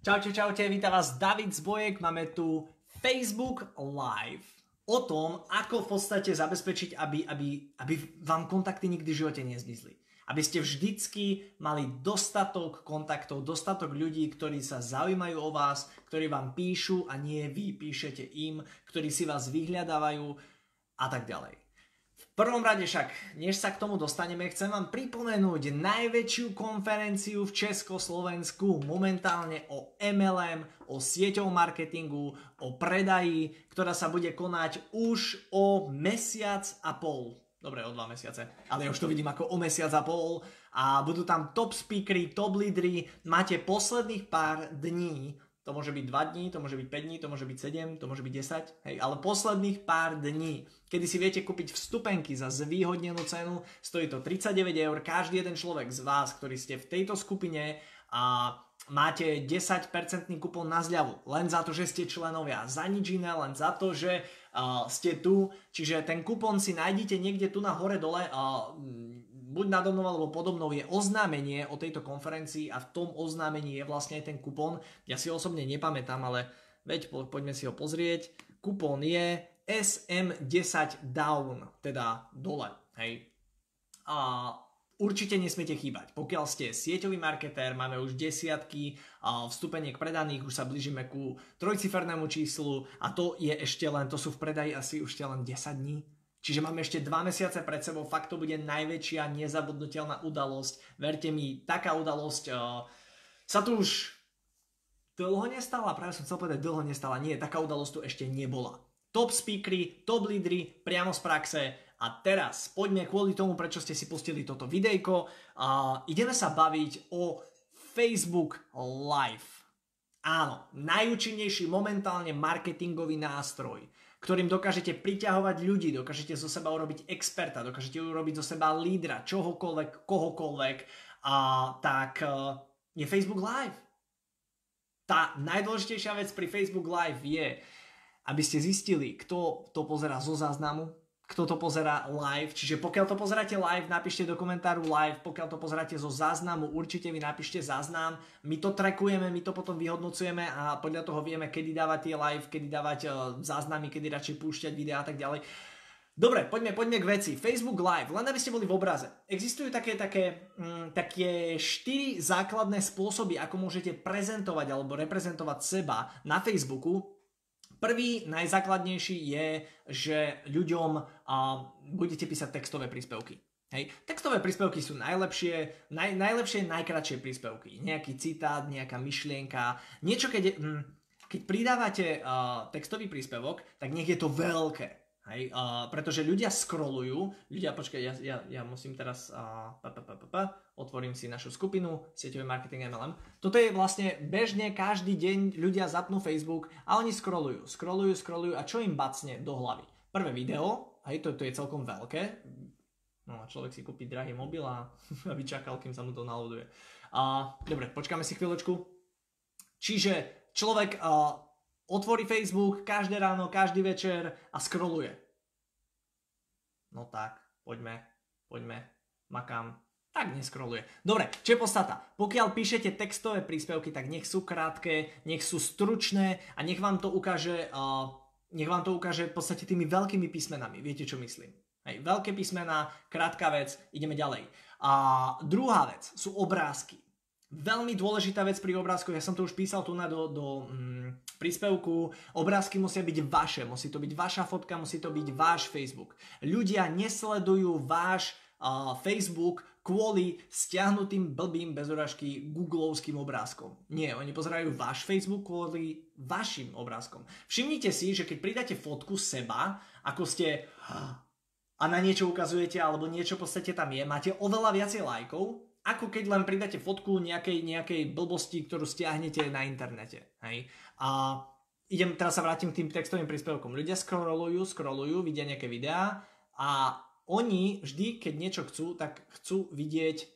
Čaute, čaute, vítam vás David Zbojek, máme tu Facebook Live o tom, ako v podstate zabezpečiť, aby, aby, aby vám kontakty nikdy v živote nezmizli. Aby ste vždycky mali dostatok kontaktov, dostatok ľudí, ktorí sa zaujímajú o vás, ktorí vám píšu a nie vy píšete im, ktorí si vás vyhľadávajú a tak ďalej. Prvom rade však, než sa k tomu dostaneme, chcem vám pripomenúť najväčšiu konferenciu v Československu momentálne o MLM, o sieťovom marketingu, o predaji, ktorá sa bude konať už o mesiac a pol. Dobre, o dva mesiace, ale ja už to vidím ako o mesiac a pol a budú tam top speakery, top lídry, máte posledných pár dní to môže byť 2 dní, to môže byť 5 dní, to môže byť 7, to môže byť 10, hej, ale posledných pár dní, kedy si viete kúpiť vstupenky za zvýhodnenú cenu, stojí to 39 eur, každý jeden človek z vás, ktorý ste v tejto skupine a máte 10% kupón na zľavu, len za to, že ste členovia, za nič iné, len za to, že uh, ste tu, čiže ten kupón si nájdete niekde tu na hore dole uh, buď nado mnou alebo podobnou je oznámenie o tejto konferencii a v tom oznámení je vlastne aj ten kupón. Ja si osobne nepamätám, ale veď po, poďme si ho pozrieť. Kupón je SM10 down, teda dole. Hej. A určite nesmiete chýbať. Pokiaľ ste sieťový marketér, máme už desiatky vstupeniek predaných, už sa blížime ku trojcifernému číslu a to je ešte len, to sú v predaji asi už len 10 dní, Čiže máme ešte dva mesiace pred sebou, fakt to bude najväčšia nezabudnutelná udalosť. Verte mi, taká udalosť uh, sa tu už dlho nestala, práve som chcel povedať dlho nestala, nie, taká udalosť tu ešte nebola. Top speakery, top lídry, priamo z praxe a teraz poďme kvôli tomu, prečo ste si pustili toto videjko a ideme sa baviť o Facebook Live. Áno, najúčinnejší momentálne marketingový nástroj ktorým dokážete priťahovať ľudí, dokážete zo seba urobiť experta, dokážete urobiť zo seba lídra, čohokoľvek, kohokoľvek, a tak uh, je Facebook Live. Tá najdôležitejšia vec pri Facebook Live je, aby ste zistili, kto to pozera zo záznamu, kto to pozera live. Čiže pokiaľ to pozeráte live, napíšte do komentáru live, pokiaľ to pozeráte zo záznamu, určite vy napíšte záznam. My to trackujeme, my to potom vyhodnocujeme a podľa toho vieme, kedy dávať tie live, kedy dávať uh, záznamy, kedy radšej púšťať videá a tak ďalej. Dobre, poďme, poďme k veci. Facebook Live, len aby ste boli v obraze. Existujú také, také, mm, také štyri základné spôsoby, ako môžete prezentovať alebo reprezentovať seba na Facebooku Prvý, najzákladnejší je, že ľuďom a, budete písať textové príspevky. Hej. Textové príspevky sú najlepšie, naj, najlepšie, najkračšie príspevky. Nejaký citát, nejaká myšlienka, niečo, keď, hm, keď pridávate uh, textový príspevok, tak nech je to veľké. Hej, uh, pretože ľudia scrollujú, ľudia, počkaj, ja, ja, ja musím teraz, uh, pa, pa, pa, pa, pa, otvorím si našu skupinu, sieťový marketing MLM. Toto je vlastne bežne každý deň ľudia zapnú Facebook a oni scrollujú, scrollujú, scrollujú a čo im bacne do hlavy? Prvé video, hej, to, to je celkom veľké, no a človek si kúpi drahý mobil a aby kým sa mu to naladuje. Uh, dobre, počkáme si chvíľočku. Čiže človek uh, otvorí Facebook každé ráno, každý večer a scrolluje. No tak, poďme, poďme, makám. Tak neskroluje. Dobre, čo je podstata? Pokiaľ píšete textové príspevky, tak nech sú krátke, nech sú stručné a nech vám to ukáže, uh, nech vám to ukáže v podstate tými veľkými písmenami. Viete, čo myslím? Hej, veľké písmená, krátka vec, ideme ďalej. A druhá vec sú obrázky. Veľmi dôležitá vec pri obrázkoch, ja som to už písal tu na do, do mm, príspevku, obrázky musia byť vaše, musí to byť vaša fotka, musí to byť váš Facebook. Ľudia nesledujú váš uh, Facebook kvôli stiahnutým blbým bezuražky googlovským obrázkom. Nie, oni pozerajú váš Facebook kvôli vašim obrázkom. Všimnite si, že keď pridáte fotku seba, ako ste a na niečo ukazujete, alebo niečo v podstate tam je, máte oveľa viacej lajkov, ako keď len pridáte fotku nejakej, nejakej blbosti, ktorú stiahnete na internete. Hej? A idem, teraz sa vrátim k tým textovým príspevkom. Ľudia scrollujú, scrollujú, vidia nejaké videá a oni vždy, keď niečo chcú, tak chcú vidieť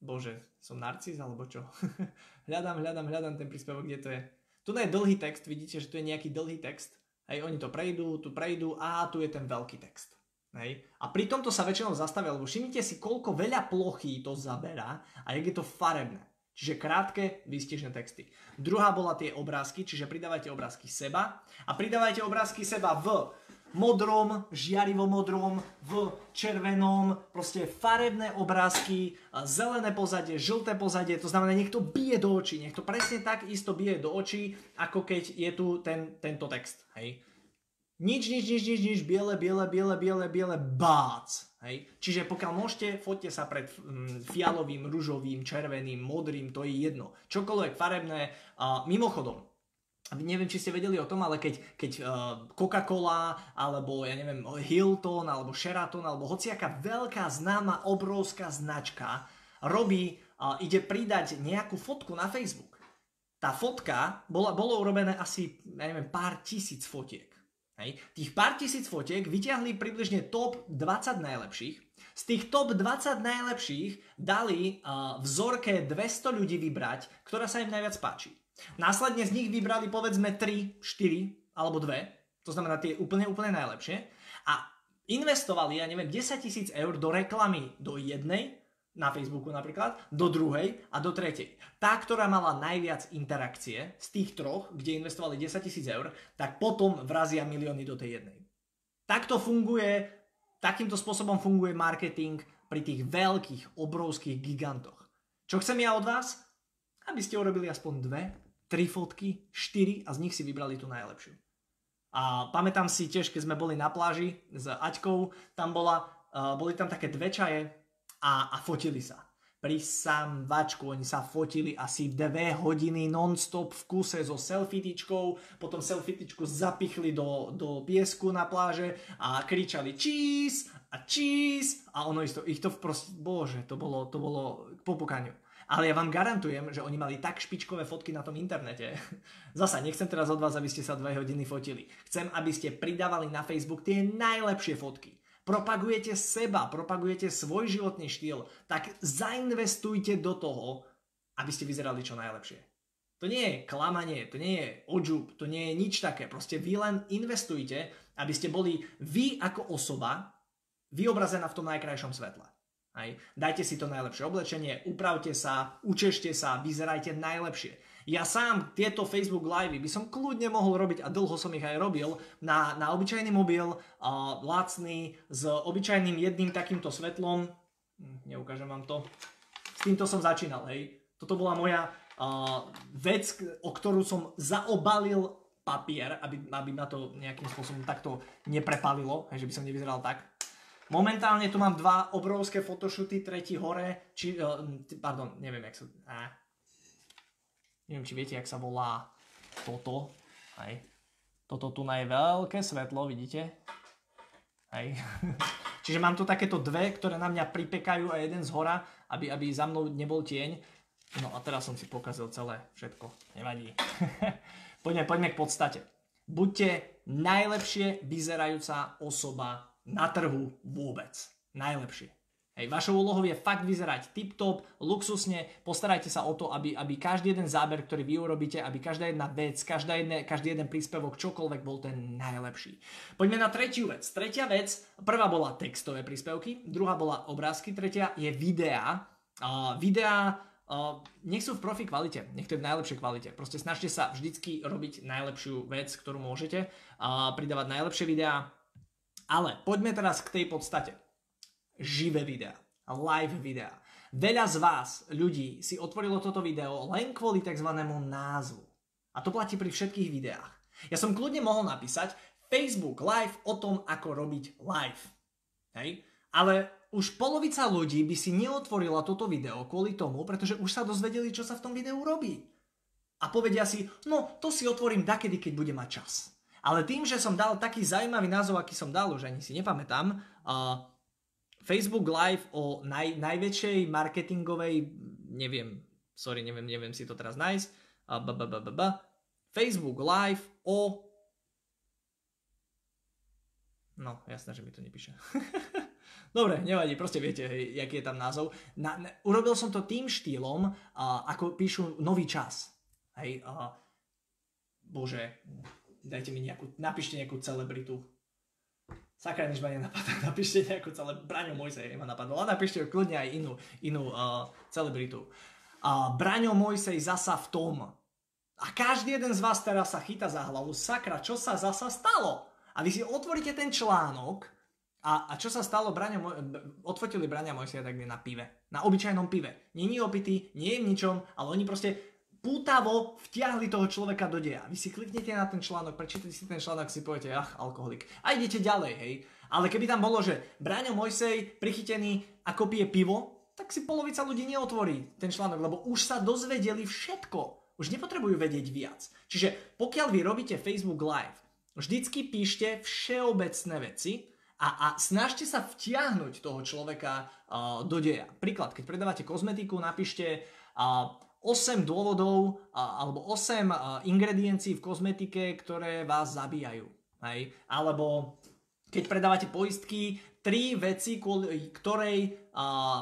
Bože, som narcis alebo čo? hľadám, hľadám, hľadám ten príspevok, kde to je. Tu je dlhý text, vidíte, že tu je nejaký dlhý text. Hej, oni to prejdú, tu prejdú a tu je ten veľký text. Hej. A pri tomto sa väčšinou zastavia, lebo všimnite si, koľko veľa plochy to zaberá a jak je to farebné. Čiže krátke, výstižné texty. Druhá bola tie obrázky, čiže pridávajte obrázky seba a pridávajte obrázky seba v modrom, žiarivo modrom, v červenom, proste farebné obrázky, zelené pozadie, žlté pozadie, to znamená, nech to bije do očí, nech to presne tak isto bije do očí, ako keď je tu ten, tento text, hej. Nič, nič, nič, nič, nič, biele, biele, biele, biele, biele, bác. Hej. Čiže pokiaľ môžete, foďte sa pred mm, fialovým, ružovým, červeným, modrým, to je jedno. Čokoľvek farebné. A mimochodom, neviem, či ste vedeli o tom, ale keď, keď uh, Coca-Cola, alebo ja neviem, Hilton, alebo Sheraton, alebo hociaká veľká, známa, obrovská značka robí, ide pridať nejakú fotku na Facebook. Tá fotka, bola, bolo urobené asi, ja neviem, pár tisíc fotiek. Hej. Tých pár tisíc fotiek vyťahli približne top 20 najlepších. Z tých top 20 najlepších dali uh, vzorke 200 ľudí vybrať, ktorá sa im najviac páči. Následne z nich vybrali povedzme 3, 4 alebo 2, to znamená tie úplne, úplne najlepšie a investovali, ja neviem, 10 tisíc eur do reklamy do jednej na Facebooku napríklad, do druhej a do tretej. Tá, ktorá mala najviac interakcie z tých troch, kde investovali 10 tisíc eur, tak potom vrazia milióny do tej jednej. Takto funguje, takýmto spôsobom funguje marketing pri tých veľkých, obrovských gigantoch. Čo chcem ja od vás? Aby ste urobili aspoň dve, tri fotky, štyri a z nich si vybrali tú najlepšiu. A pamätám si tiež, keď sme boli na pláži s Aťkou, tam bola, uh, boli tam také dve čaje, a, a fotili sa. Pri vačku, oni sa fotili asi dve hodiny non-stop v kuse so selfietičkou, potom selfietičku zapichli do, do piesku na pláže a kričali cheese a cheese a ono isto, ich to proste, bože, to bolo, to bolo k popukaniu. Ale ja vám garantujem, že oni mali tak špičkové fotky na tom internete. Zasa, nechcem teraz od vás, aby ste sa dve hodiny fotili. Chcem, aby ste pridávali na Facebook tie najlepšie fotky propagujete seba, propagujete svoj životný štýl, tak zainvestujte do toho, aby ste vyzerali čo najlepšie. To nie je klamanie, to nie je odžub, to nie je nič také. Proste vy len investujte, aby ste boli vy ako osoba vyobrazená v tom najkrajšom svetle. Aj. Dajte si to najlepšie oblečenie, upravte sa, učešte sa, vyzerajte najlepšie. Ja sám tieto Facebook Live by som kľudne mohol robiť a dlho som ich aj robil na, na obyčajný mobil, uh, lacný, s obyčajným jedným takýmto svetlom. Hm, neukážem vám to. S týmto som začínal, hej. Toto bola moja uh, vec, o ktorú som zaobalil papier, aby, aby ma to nejakým spôsobom takto neprepalilo, hej, že by som nevyzeral tak. Momentálne tu mám dva obrovské fotoshooty, tretí hore, či, uh, pardon, neviem, jak sa... Ah, Neviem, či viete, jak sa volá toto. Hej. Toto tu je veľké svetlo, vidíte? Hej. Čiže mám tu takéto dve, ktoré na mňa pripekajú a jeden z hora, aby, aby za mnou nebol tieň. No a teraz som si pokazil celé všetko. Nevadí. poďme, poďme k podstate. Buďte najlepšie vyzerajúca osoba na trhu vôbec. Najlepšie. Hej, vašou úlohou je fakt vyzerať tip-top, luxusne, postarajte sa o to, aby, aby každý jeden záber, ktorý vy urobíte, aby každá jedna vec, každá jedne, každý jeden príspevok, čokoľvek bol ten najlepší. Poďme na tretiu vec. Tretia vec, prvá bola textové príspevky, druhá bola obrázky, tretia je videá. Uh, videá uh, nech sú v profi kvalite, nech to je v najlepšej kvalite. Proste snažte sa vždycky robiť najlepšiu vec, ktorú môžete, uh, pridávať najlepšie videá. Ale poďme teraz k tej podstate živé videá, live videá. Veľa z vás, ľudí, si otvorilo toto video len kvôli tzv. názvu. A to platí pri všetkých videách. Ja som kľudne mohol napísať Facebook live o tom, ako robiť live. Hej? Ale už polovica ľudí by si neotvorila toto video kvôli tomu, pretože už sa dozvedeli, čo sa v tom videu robí. A povedia si, no to si otvorím dakedy, keď bude mať čas. Ale tým, že som dal taký zaujímavý názov, aký som dal, už ani si nepamätám, uh, Facebook Live o naj, najväčšej marketingovej, neviem, sorry, neviem, neviem si to teraz nájsť, b, b, b, b, b, Facebook Live o... No, jasné, že mi to nepíše. Dobre, nevadí, proste viete, hej, aký je tam názov. Na, na, urobil som to tým štýlom, uh, ako píšu nový čas. Hej, uh, bože, dajte mi nejakú, napíšte nejakú celebritu, Sakra, nič ma nenapadá, napíšte nejakú celé, Braňo Mojzej ma napadlo, a napíšte kľudne aj inú, inú uh, celebritu. a Braňo Mojsej zasa v tom. A každý jeden z vás teraz sa chyta za hlavu, sakra, čo sa zasa stalo? A vy si otvoríte ten článok a, a čo sa stalo, Braňo, odfotili Braňa Mojseja tak na pive. Na obyčajnom pive. Není opitý, nie je v ničom, ale oni proste pútavo vtiahli toho človeka do deja. Vy si kliknete na ten článok, prečítate si ten článok, si poviete, ach, alkoholik. A idete ďalej, hej. Ale keby tam bolo, že Braňo Mojsej prichytený ako pije pivo, tak si polovica ľudí neotvorí ten článok, lebo už sa dozvedeli všetko. Už nepotrebujú vedieť viac. Čiže pokiaľ vy robíte Facebook Live, vždycky píšte všeobecné veci a, a snažte sa vtiahnuť toho človeka uh, do deja. Príklad, keď predávate kozmetiku, napíšte uh, 8 dôvodov alebo 8 ingrediencií v kozmetike, ktoré vás zabíjajú. Hej? Alebo keď predávate poistky, 3 veci, kvôli ktorej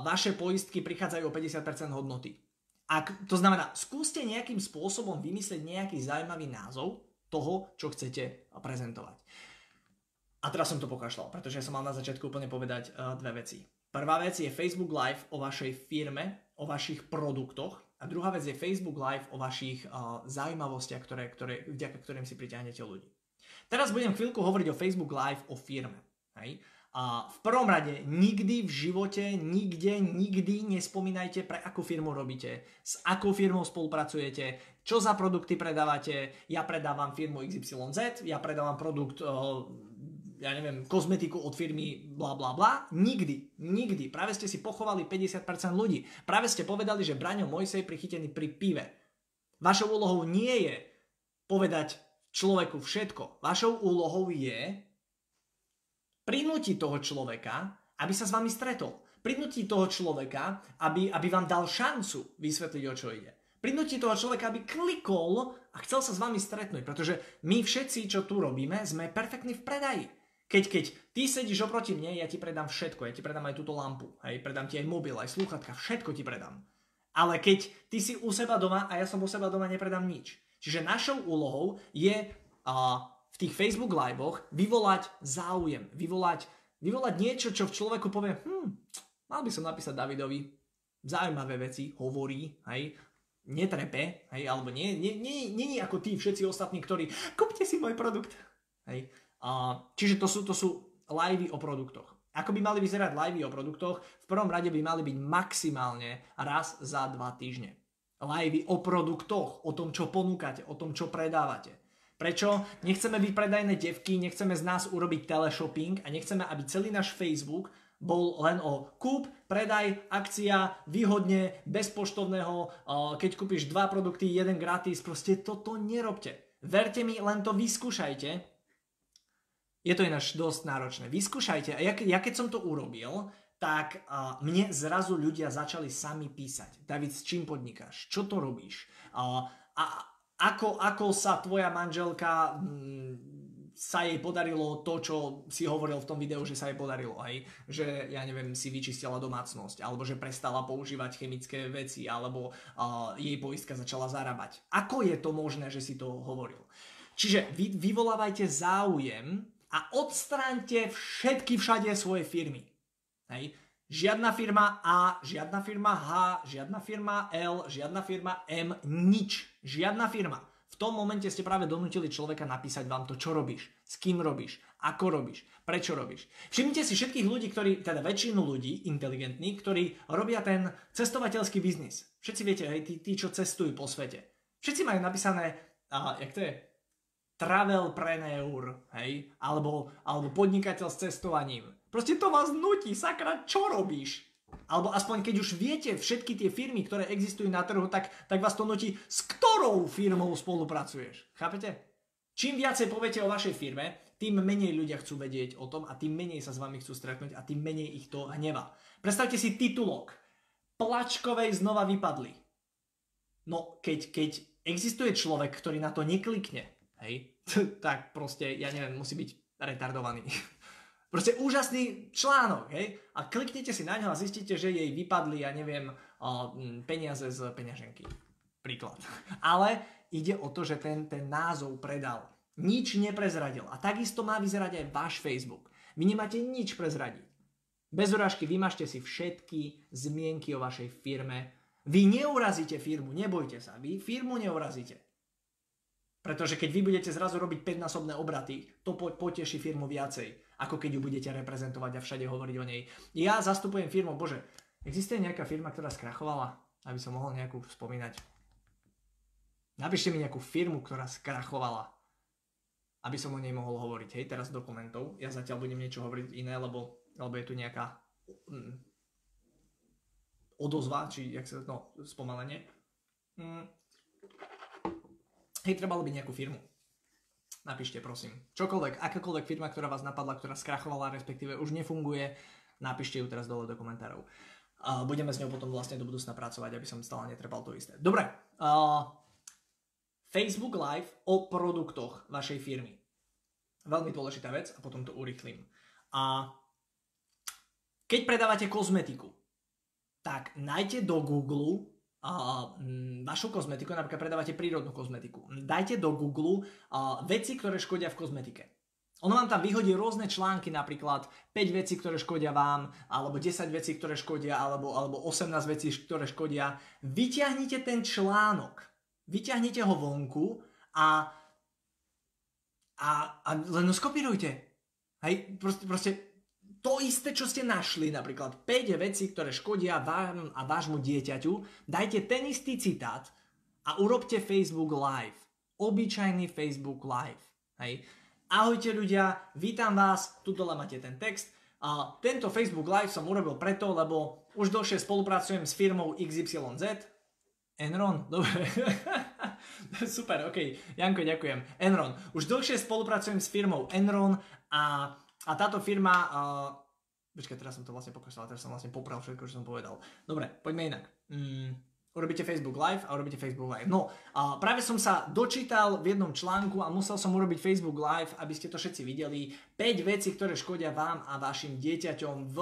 vaše poistky prichádzajú o 50% hodnoty. Ak, to znamená, skúste nejakým spôsobom vymyslieť nejaký zaujímavý názov toho, čo chcete prezentovať. A teraz som to pokašľal, pretože som mal na začiatku úplne povedať uh, dve veci. Prvá vec je Facebook Live o vašej firme, o vašich produktoch a druhá vec je Facebook Live o vašich uh, zaujímavostiach, ktoré, ktoré, vďaka ktorým si priťahnete ľudí. Teraz budem chvíľku hovoriť o Facebook Live o firme. Hej? A v prvom rade, nikdy v živote, nikde, nikdy nespomínajte, pre akú firmu robíte, s akou firmou spolupracujete, čo za produkty predávate. Ja predávam firmu XYZ, ja predávam produkt uh, ja neviem, kozmetiku od firmy bla bla bla. Nikdy, nikdy. Práve ste si pochovali 50% ľudí. Práve ste povedali, že Braňo Mojsej prichytený pri pive. Vašou úlohou nie je povedať človeku všetko. Vašou úlohou je prinútiť toho človeka, aby sa s vami stretol. Prinútiť toho človeka, aby, aby vám dal šancu vysvetliť, o čo ide. Prinútiť toho človeka, aby klikol a chcel sa s vami stretnúť, pretože my všetci, čo tu robíme, sme perfektní v predaji. Keď, keď ty sedíš oproti mne, ja ti predám všetko, ja ti predám aj túto lampu, hej, predám ti aj mobil, aj slúchatka, všetko ti predám. Ale keď ty si u seba doma a ja som u seba doma, nepredám nič. Čiže našou úlohou je uh, v tých Facebook liveoch vyvolať záujem, vyvolať, vyvolať niečo, čo v človeku povie, hm, mal by som napísať Davidovi zaujímavé veci, hovorí, hej, netrepe, hej, alebo nie, nie, nie, nie, nie ako tí všetci ostatní, ktorí, kúpte si môj produkt, hej, čiže to sú, to sú livey o produktoch. Ako by mali vyzerať livey o produktoch? V prvom rade by mali byť maximálne raz za dva týždne. Livey o produktoch, o tom, čo ponúkate, o tom, čo predávate. Prečo? Nechceme byť predajné devky, nechceme z nás urobiť teleshopping a nechceme, aby celý náš Facebook bol len o kúp, predaj, akcia, výhodne, bez poštovného, keď kúpiš dva produkty, jeden gratis, proste toto nerobte. Verte mi, len to vyskúšajte je to ináč dosť náročné. Vyskúšajte. Ja, ja keď som to urobil, tak uh, mne zrazu ľudia začali sami písať. David, s čím podnikáš? Čo to robíš? Uh, a ako, ako sa tvoja manželka mm, sa jej podarilo to, čo si hovoril v tom videu, že sa jej podarilo, hej? Že, ja neviem, si vyčistila domácnosť, alebo že prestala používať chemické veci, alebo uh, jej poistka začala zarábať. Ako je to možné, že si to hovoril? Čiže vy vyvolávajte záujem a odstráňte všetky všade svoje firmy. Hej. Žiadna firma A, žiadna firma H, žiadna firma L, žiadna firma M, nič. Žiadna firma. V tom momente ste práve donútili človeka napísať vám to, čo robíš, s kým robíš, ako robíš, prečo robíš. Všimnite si všetkých ľudí, ktorí, teda väčšinu ľudí, inteligentných, ktorí robia ten cestovateľský biznis. Všetci viete, hej, tí, tí, čo cestujú po svete. Všetci majú napísané, a jak to je, travelpreneur, hej, alebo, alebo podnikateľ s cestovaním. Proste to vás nutí, sakra, čo robíš? Alebo aspoň keď už viete všetky tie firmy, ktoré existujú na trhu, tak, tak vás to nutí, s ktorou firmou spolupracuješ. Chápete? Čím viacej poviete o vašej firme, tým menej ľudia chcú vedieť o tom a tým menej sa s vami chcú stretnúť a tým menej ich to hneva. Predstavte si titulok. Plačkovej znova vypadli. No, keď, keď existuje človek, ktorý na to neklikne, hej, tak proste, ja neviem, musí byť retardovaný. Proste úžasný článok, hej? A kliknite si na ňo a zistíte, že jej vypadli, ja neviem, peniaze z peňaženky. Príklad. Ale ide o to, že ten, ten názov predal. Nič neprezradil. A takisto má vyzerať aj váš Facebook. Vy nemáte nič prezradiť. Bez urážky vymažte si všetky zmienky o vašej firme Vy neurazíte firmu, nebojte sa, vy firmu neurazíte. Pretože keď vy budete zrazu robiť 5-násobné obraty, to poteší firmu viacej, ako keď ju budete reprezentovať a všade hovoriť o nej. Ja zastupujem firmu, bože, existuje nejaká firma, ktorá skrachovala, aby som mohol nejakú spomínať. Napíšte mi nejakú firmu, ktorá skrachovala, aby som o nej mohol hovoriť. Hej, teraz dokumentov. Ja zatiaľ budem niečo hovoriť iné, lebo, lebo je tu nejaká mm, odozva, či jak sa, no, spomalenie. Mm, Hej, trebalo by nejakú firmu. Napíšte, prosím. Čokoľvek, akákoľvek firma, ktorá vás napadla, ktorá skrachovala, respektíve už nefunguje, napíšte ju teraz dole do komentárov. Uh, budeme s ňou potom vlastne do budúcna pracovať, aby som stále netrebal to isté. Dobre. Uh, Facebook Live o produktoch vašej firmy. Veľmi dôležitá vec a potom to urychlím. A keď predávate kozmetiku, tak najte do Google vašu kozmetiku, napríklad predávate prírodnú kozmetiku, dajte do Google veci, ktoré škodia v kozmetike. Ono vám tam vyhodí rôzne články, napríklad 5 vecí, ktoré škodia vám, alebo 10 vecí, ktoré škodia, alebo, alebo 18 vecí, ktoré škodia. Vyťahnite ten článok, vyťahnite ho vonku a, a, a len ho skopírujte. Hej, proste, proste to isté, čo ste našli, napríklad 5 vecí, ktoré škodia vám a vášmu dieťaťu, dajte ten istý citát a urobte Facebook Live. Obyčajný Facebook Live. Hej. Ahojte ľudia, vítam vás, tu dole máte ten text. A tento Facebook Live som urobil preto, lebo už dlhšie spolupracujem s firmou XYZ. Enron, dobre. Super, ok. Janko, ďakujem. Enron. Už dlhšie spolupracujem s firmou Enron a a táto firma... Uh, počkaj, teraz som to vlastne pokračoval, teraz som vlastne popral všetko, čo som povedal. Dobre, poďme inak. Mm, urobíte Facebook Live a urobíte Facebook Live. No, a práve som sa dočítal v jednom článku a musel som urobiť Facebook Live, aby ste to všetci videli. 5 vecí, ktoré škodia vám a vašim dieťaťom v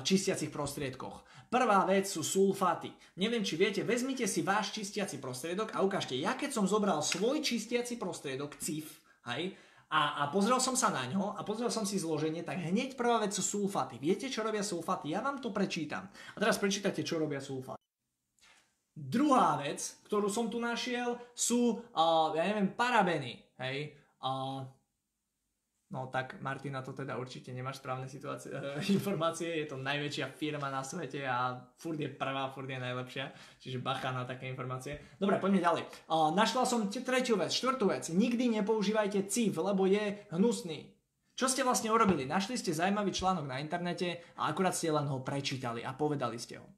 čistiacich prostriedkoch. Prvá vec sú sulfáty. Neviem, či viete, vezmite si váš čistiaci prostriedok a ukážte, ja keď som zobral svoj čistiaci prostriedok, CIF, hej, a, a pozrel som sa na ňo a pozrel som si zloženie, tak hneď prvá vec sú sulfaty. Viete, čo robia sulfaty? Ja vám to prečítam. A teraz prečítate, čo robia sulfaty. Druhá vec, ktorú som tu našiel, sú, uh, ja neviem, parabeny. Hej? Uh, No tak Martina to teda určite nemá správne situácie, informácie, je to najväčšia firma na svete a furt je prvá, furt je najlepšia, čiže bacha na také informácie. Dobre, poďme ďalej. Uh, našla som tretiu vec, štvrtú vec. Nikdy nepoužívajte CIF, lebo je hnusný. Čo ste vlastne urobili? Našli ste zaujímavý článok na internete a akurát ste len ho prečítali a povedali ste ho.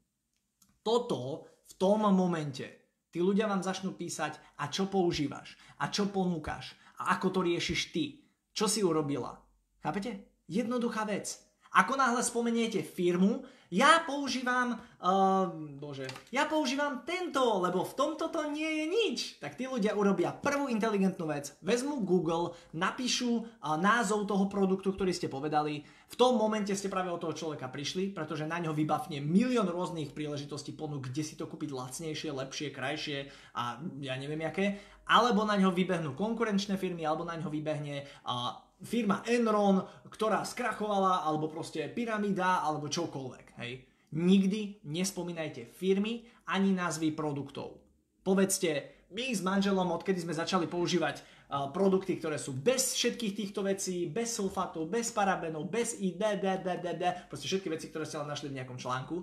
Toto v tom momente tí ľudia vám začnú písať a čo používaš a čo ponúkaš a ako to riešiš ty čo si urobila? Chápete? Jednoduchá vec. Ako náhle spomeniete firmu, ja používam, uh, bože, ja používam tento, lebo v tomto to nie je nič. Tak tí ľudia urobia prvú inteligentnú vec, vezmu Google, napíšu uh, názov toho produktu, ktorý ste povedali. V tom momente ste práve od toho človeka prišli, pretože na ňo vybavne milión rôznych príležitostí ponúk, kde si to kúpiť lacnejšie, lepšie, krajšie a ja neviem aké. Alebo na ňo vybehnú konkurenčné firmy, alebo na ňo vybehne uh, firma Enron, ktorá skrachovala, alebo proste pyramida, alebo čokoľvek. Hej. Nikdy nespomínajte firmy ani názvy produktov. Povedzte, my s manželom, odkedy sme začali používať produkty, ktoré sú bez všetkých týchto vecí, bez sulfátov, bez parabenov, bez ID, d, d, proste všetky veci, ktoré ste len našli v nejakom článku,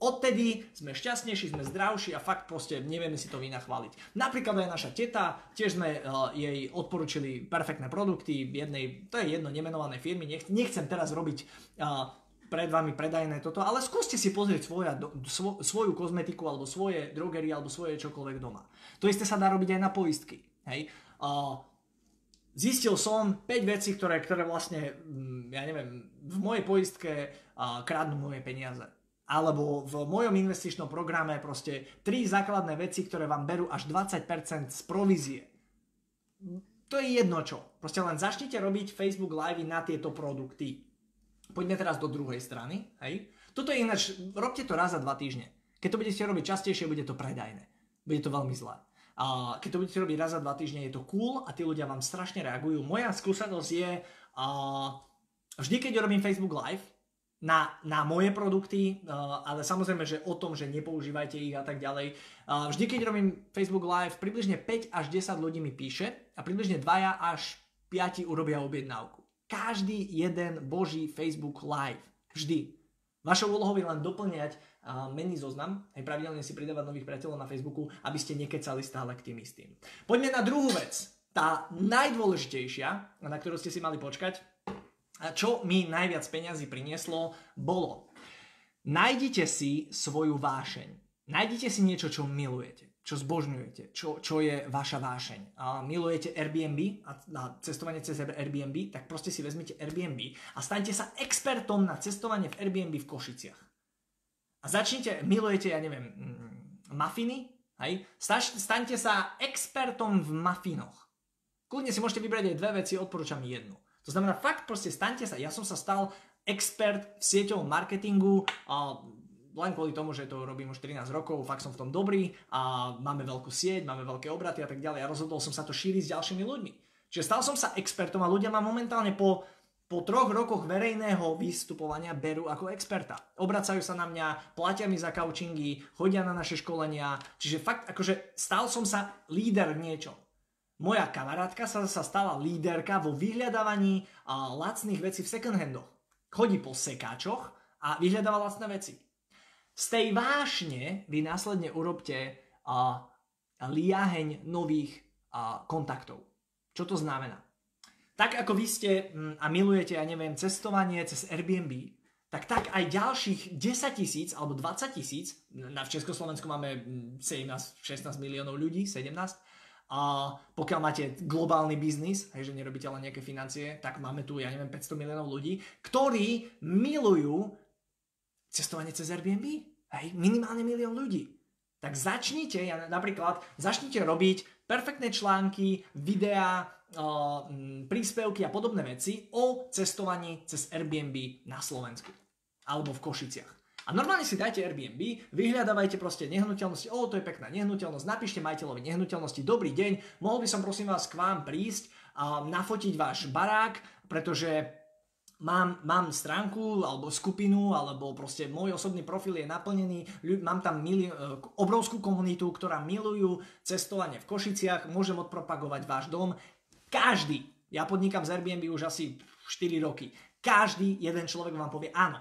odtedy sme šťastnejší, sme zdravší a fakt proste nevieme si to vynachváliť. Napríklad aj naša teta, tiež sme jej odporučili perfektné produkty jednej, to je jedno nemenované firmy, Nech, nechcem teraz robiť uh, pred vami predajné toto, ale skúste si pozrieť svoja, svo, svoju kozmetiku alebo svoje drogery alebo svoje čokoľvek doma. To isté sa dá robiť aj na poistky. Hej? Zistil som 5 vecí, ktoré, ktoré vlastne, mm, ja neviem, v mojej poistke kradnú moje peniaze alebo v mojom investičnom programe proste tri základné veci, ktoré vám berú až 20% z provízie. To je jedno čo. Proste len začnite robiť Facebook Live na tieto produkty. Poďme teraz do druhej strany. Hej. Toto je ináč, robte to raz za dva týždne. Keď to budete robiť častejšie, bude to predajné. Bude to veľmi zlé. A keď to budete robiť raz za dva týždne, je to cool a tí ľudia vám strašne reagujú. Moja skúsenosť je, vždy keď robím Facebook Live, na, na moje produkty, ale samozrejme, že o tom, že nepoužívajte ich a tak ďalej. Vždy, keď robím Facebook Live, približne 5 až 10 ľudí mi píše a približne 2 až 5 urobia objednávku. Každý jeden boží Facebook Live. Vždy. Vašou úlohou je len doplňať menný zoznam, aj pravidelne si pridávať nových priateľov na Facebooku, aby ste nekecali stále k tým istým. Poďme na druhú vec. Tá najdôležitejšia, na ktorú ste si mali počkať, a čo mi najviac peňazí prinieslo, bolo Nájdite si svoju vášeň. Nájdite si niečo, čo milujete, čo zbožňujete, čo, čo je vaša vášeň. A milujete Airbnb a, a cestovanie cez Airbnb, tak proste si vezmite Airbnb a staňte sa expertom na cestovanie v Airbnb v Košiciach. A začnite, milujete, ja neviem, mm, mafiny, hej? staňte sa expertom v mafinoch. Kľudne si môžete vybrať aj dve veci, odporúčam jednu. To znamená, fakt proste staňte sa. Ja som sa stal expert v sieťovom marketingu a len kvôli tomu, že to robím už 13 rokov, fakt som v tom dobrý a máme veľkú sieť, máme veľké obraty a tak ďalej a rozhodol som sa to šíriť s ďalšími ľuďmi. Čiže stal som sa expertom a ľudia ma momentálne po, po troch rokoch verejného vystupovania berú ako experta. Obracajú sa na mňa, platia mi za coachingy, chodia na naše školenia, čiže fakt akože stal som sa líder v niečom. Moja kamarátka sa, sa stala líderka vo vyhľadávaní a, lacných vecí v second handoch. Chodí po sekáčoch a vyhľadáva lacné veci. Z tej vášne vy následne urobte a, liaheň nových a, kontaktov. Čo to znamená? Tak ako vy ste m, a milujete, ja neviem, cestovanie cez Airbnb, tak tak aj ďalších 10 tisíc alebo 20 tisíc, na v Československu máme 17-16 miliónov ľudí, 17, a pokiaľ máte globálny biznis, hej, že nerobíte len nejaké financie, tak máme tu, ja neviem, 500 miliónov ľudí, ktorí milujú cestovanie cez Airbnb. Hej, minimálne milión ľudí. Tak začnite, ja napríklad, začnite robiť perfektné články, videá, príspevky a podobné veci o cestovaní cez Airbnb na Slovensku alebo v Košiciach. A normálne si dajte Airbnb, vyhľadávajte proste nehnuteľnosti, o, to je pekná nehnuteľnosť, napíšte majiteľovi nehnuteľnosti, dobrý deň, mohol by som prosím vás k vám prísť a nafotiť váš barák, pretože mám, mám stránku alebo skupinu, alebo proste môj osobný profil je naplnený, mám tam mili- e, obrovskú komunitu, ktorá milujú cestovanie v Košiciach, môžem odpropagovať váš dom. Každý, ja podnikám z Airbnb už asi 4 roky, každý jeden človek vám povie áno,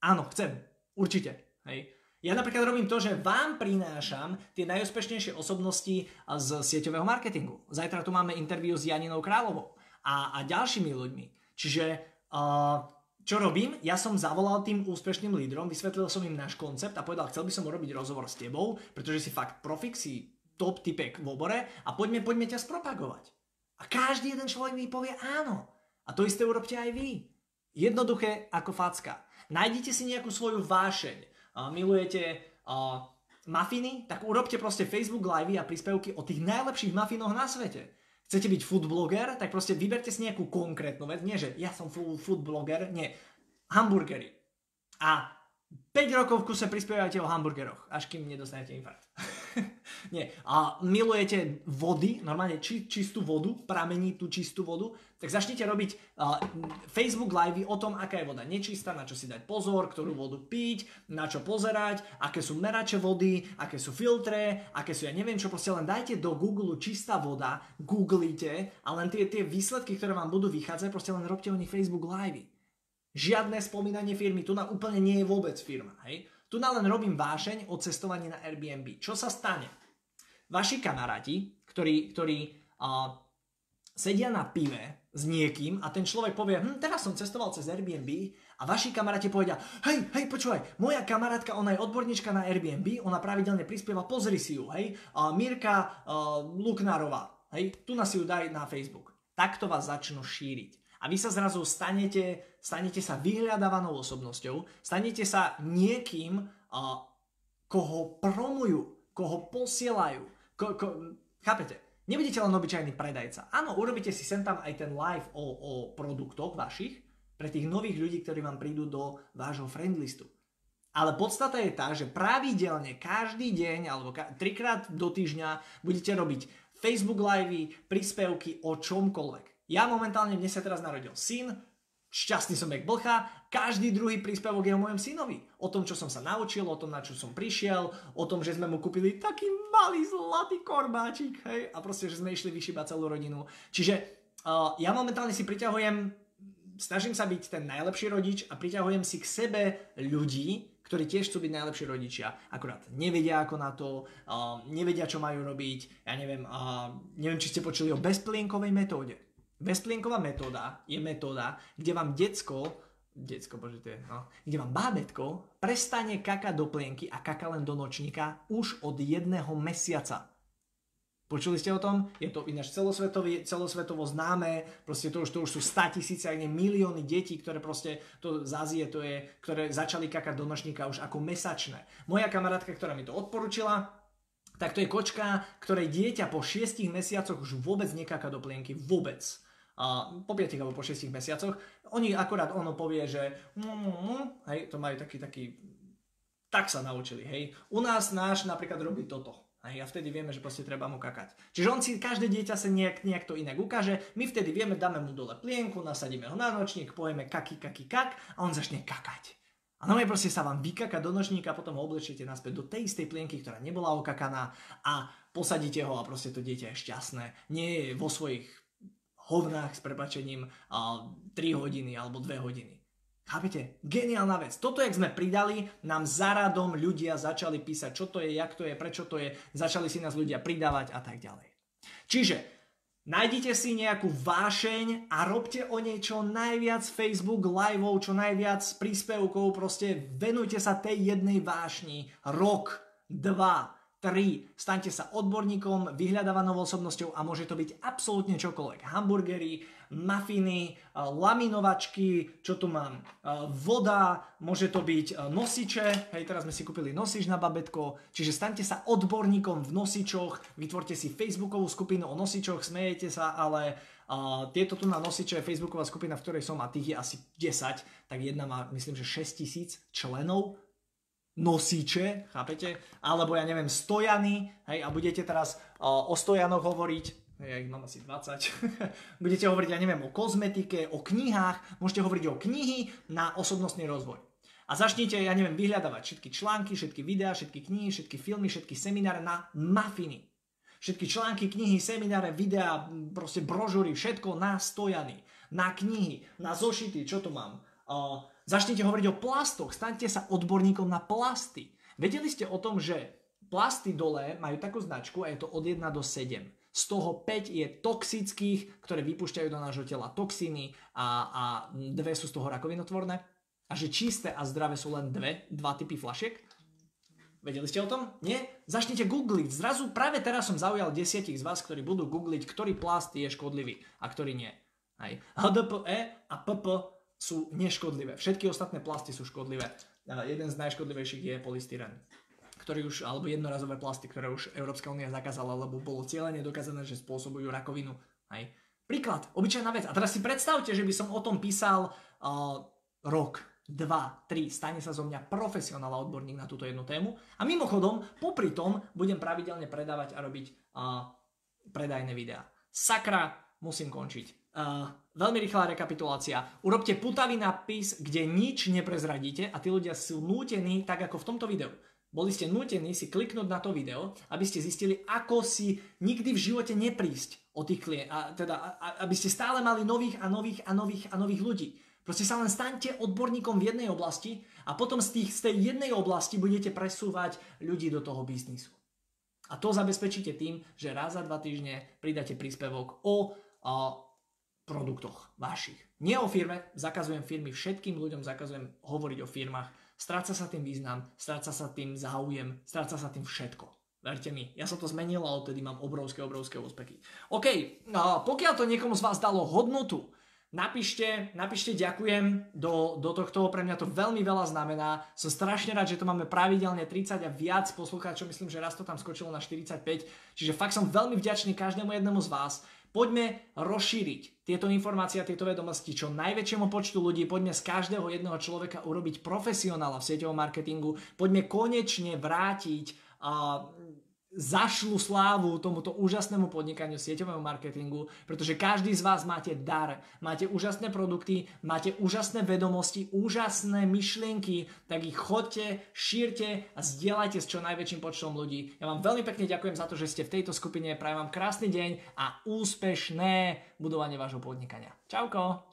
áno, chcem, Určite. Hej. Ja napríklad robím to, že vám prinášam tie najúspešnejšie osobnosti z sieťového marketingu. Zajtra tu máme interviu s Janinou Královou a, a ďalšími ľuďmi. Čiže čo robím? Ja som zavolal tým úspešným lídrom, vysvetlil som im náš koncept a povedal, chcel by som urobiť rozhovor s tebou, pretože si fakt profik, si top typek v obore a poďme, poďme ťa spropagovať. A každý jeden človek mi povie áno. A to isté urobte aj vy. Jednoduché ako facka. Nájdite si nejakú svoju vášeň. Uh, milujete uh, mafiny? Tak urobte proste Facebook live a príspevky o tých najlepších mafinoch na svete. Chcete byť food blogger? Tak proste vyberte si nejakú konkrétnu vec. Nie, že ja som food blogger. Nie. Hamburgery. A 5 rokov v kuse prispievajte o hamburgeroch, až kým nedostanete infarkt. Nie. A milujete vody, normálne či, čistú vodu, pramení tú čistú vodu, tak začnite robiť uh, Facebook live o tom, aká je voda nečistá, na čo si dať pozor, ktorú vodu piť, na čo pozerať, aké sú merače vody, aké sú filtre, aké sú, ja neviem čo, proste len dajte do Google čistá voda, googlite a len tie, tie výsledky, ktoré vám budú vychádzať, proste len robte o nich Facebook live. Žiadne spomínanie firmy, tu na úplne nie je vôbec firma. Hej? Tu na len robím vášeň o cestovaní na Airbnb. Čo sa stane? Vaši kamaráti, ktorí, ktorí uh, sedia na pive s niekým a ten človek povie, hm, teraz som cestoval cez Airbnb a vaši kamaráti povedia, hej, hej, počúvaj, moja kamarátka, ona je odborníčka na Airbnb, ona pravidelne prispieva, pozri si ju, hej, uh, Mirka uh, Luknárová, hej, tu na si ju daj na Facebook. Takto vás začnú šíriť a vy sa zrazu stanete, stanete sa vyhľadávanou osobnosťou, stanete sa niekým, uh, koho promujú, koho posielajú. Ko, ko, chápete? Nebudete len obyčajný predajca. Áno, urobíte si sem tam aj ten live o, o produktoch vašich pre tých nových ľudí, ktorí vám prídu do vášho friendlistu. Ale podstata je tá, že pravidelne každý deň alebo ka- trikrát do týždňa budete robiť Facebook live, príspevky o čomkoľvek. Ja momentálne, mne sa teraz narodil syn, šťastný som jak blcha, každý druhý príspevok je o mojom synovi. O tom, čo som sa naučil, o tom, na čo som prišiel, o tom, že sme mu kúpili taký malý zlatý korbáčik, hej, a proste, že sme išli vyšibať celú rodinu. Čiže uh, ja momentálne si priťahujem, snažím sa byť ten najlepší rodič a priťahujem si k sebe ľudí, ktorí tiež chcú byť najlepší rodičia, akurát nevedia ako na to, uh, nevedia čo majú robiť, ja neviem, uh, neviem či ste počuli o bezplienkovej metóde. Bezplienková metóda je metóda, kde vám decko, decko, bože to je, no, kde vám bábetko prestane kakať do plienky a kaka len do nočníka už od jedného mesiaca. Počuli ste o tom? Je to ináč celosvetovo známe, proste to už, to už sú 100 tisíce, ak nie milióny detí, ktoré proste, to z to je, ktoré začali kakať do nočníka už ako mesačné. Moja kamarátka, ktorá mi to odporúčila, tak to je kočka, ktorej dieťa po 6 mesiacoch už vôbec nekáka do plienky, vôbec a po 5 alebo po 6 mesiacoch. Oni akorát ono povie, že hej, to majú taký, taký, tak sa naučili, hej. U nás náš napríklad robí toto. A vtedy vieme, že proste treba mu kakať. Čiže on si, každé dieťa sa nejak, nejak to inak ukáže, my vtedy vieme, dáme mu dole plienku, nasadíme ho na nočník, povieme kaky, kaky, kak a on začne kakať. A no proste sa vám vykaka do nočníka, potom ho oblečiete naspäť do tej istej plienky, ktorá nebola okakaná a posadíte ho a proste to dieťa je šťastné. Nie je vo svojich hovnách s prepačením 3 hodiny alebo 2 hodiny. Chápete? Geniálna vec. Toto, jak sme pridali, nám za radom ľudia začali písať, čo to je, jak to je, prečo to je, začali si nás ľudia pridávať a tak ďalej. Čiže nájdite si nejakú vášeň a robte o nej čo najviac Facebook liveov, čo najviac príspevkov, proste venujte sa tej jednej vášni. Rok, dva, 3. Staňte sa odborníkom, vyhľadávanou osobnosťou a môže to byť absolútne čokoľvek. Hamburgery, mafiny, eh, laminovačky, čo tu mám, eh, voda, môže to byť eh, nosiče, hej, teraz sme si kúpili nosič na babetko, čiže staňte sa odborníkom v nosičoch, vytvorte si facebookovú skupinu o nosičoch, smejete sa, ale Uh, tieto tu na nosiče facebooková skupina, v ktorej som a tých je asi 10, tak jedna má myslím, že 6 tisíc členov, nosíče, chápete? Alebo ja neviem, stojany, hej, a budete teraz uh, o stojanoch hovoriť, ja ich mám asi 20, budete hovoriť, ja neviem, o kozmetike, o knihách, môžete hovoriť o knihy na osobnostný rozvoj. A začnite, ja neviem, vyhľadávať všetky články, všetky videá, všetky knihy, všetky filmy, všetky semináre na mafiny. Všetky články, knihy, semináre, videá, proste brožúry, všetko na stojany, na knihy, na zošity, čo tu mám. Uh, Začnite hovoriť o plastoch, staňte sa odborníkom na plasty. Vedeli ste o tom, že plasty dole majú takú značku a je to od 1 do 7. Z toho 5 je toxických, ktoré vypúšťajú do nášho tela toxíny a, a dve sú z toho rakovinotvorné. A že čisté a zdravé sú len dve, dva typy flašiek. Vedeli ste o tom? Nie? Začnite googliť. Zrazu práve teraz som zaujal desiatich z vás, ktorí budú googliť, ktorý plast je škodlivý a ktorý nie. Aj HDPE a PP sú neškodlivé. Všetky ostatné plasty sú škodlivé. Jeden z najškodlivejších je polystyren ktorý už, alebo jednorazové plasty, ktoré už Európska únia zakázala, lebo bolo cieľene dokázané, že spôsobujú rakovinu. Aj. Príklad, obyčajná vec. A teraz si predstavte, že by som o tom písal uh, rok, dva, tri, stane sa zo mňa profesionál odborník na túto jednu tému. A mimochodom, popri tom budem pravidelne predávať a robiť uh, predajné videá. Sakra, musím končiť. Uh, veľmi rýchla rekapitulácia. Urobte putavý nadpis, kde nič neprezradíte a tí ľudia sú nútení, tak ako v tomto videu. Boli ste nútení si kliknúť na to video, aby ste zistili, ako si nikdy v živote neprísť o tých klient, a teda, a, aby ste stále mali nových a nových a nových a nových ľudí. Proste sa len staňte odborníkom v jednej oblasti a potom z, tých, z tej jednej oblasti budete presúvať ľudí do toho biznisu. A to zabezpečíte tým, že raz za dva týždne pridáte príspevok o, o produktoch vašich. Nie o firme, zakazujem firmy, všetkým ľuďom zakazujem hovoriť o firmách. Stráca sa tým význam, stráca sa tým záujem, stráca sa tým všetko. Verte mi, ja som to zmenil a odtedy mám obrovské, obrovské úspechy. OK, no, pokiaľ to niekomu z vás dalo hodnotu, napíšte, napíšte ďakujem do, do tohto, pre mňa to veľmi veľa znamená. Som strašne rád, že to máme pravidelne 30 a viac poslucháčov, myslím, že raz to tam skočilo na 45, čiže fakt som veľmi vďačný každému jednému z vás. Poďme rozšíriť tieto informácie a tieto vedomosti čo najväčšiemu počtu ľudí. Poďme z každého jedného človeka urobiť profesionála v sieťovom marketingu. Poďme konečne vrátiť a zašlu slávu tomuto úžasnému podnikaniu, sieťovému marketingu, pretože každý z vás máte dar, máte úžasné produkty, máte úžasné vedomosti, úžasné myšlienky, tak ich chodte, šírte a zdieľajte s čo najväčším počtom ľudí. Ja vám veľmi pekne ďakujem za to, že ste v tejto skupine, prajem vám krásny deň a úspešné budovanie vášho podnikania. Čauko!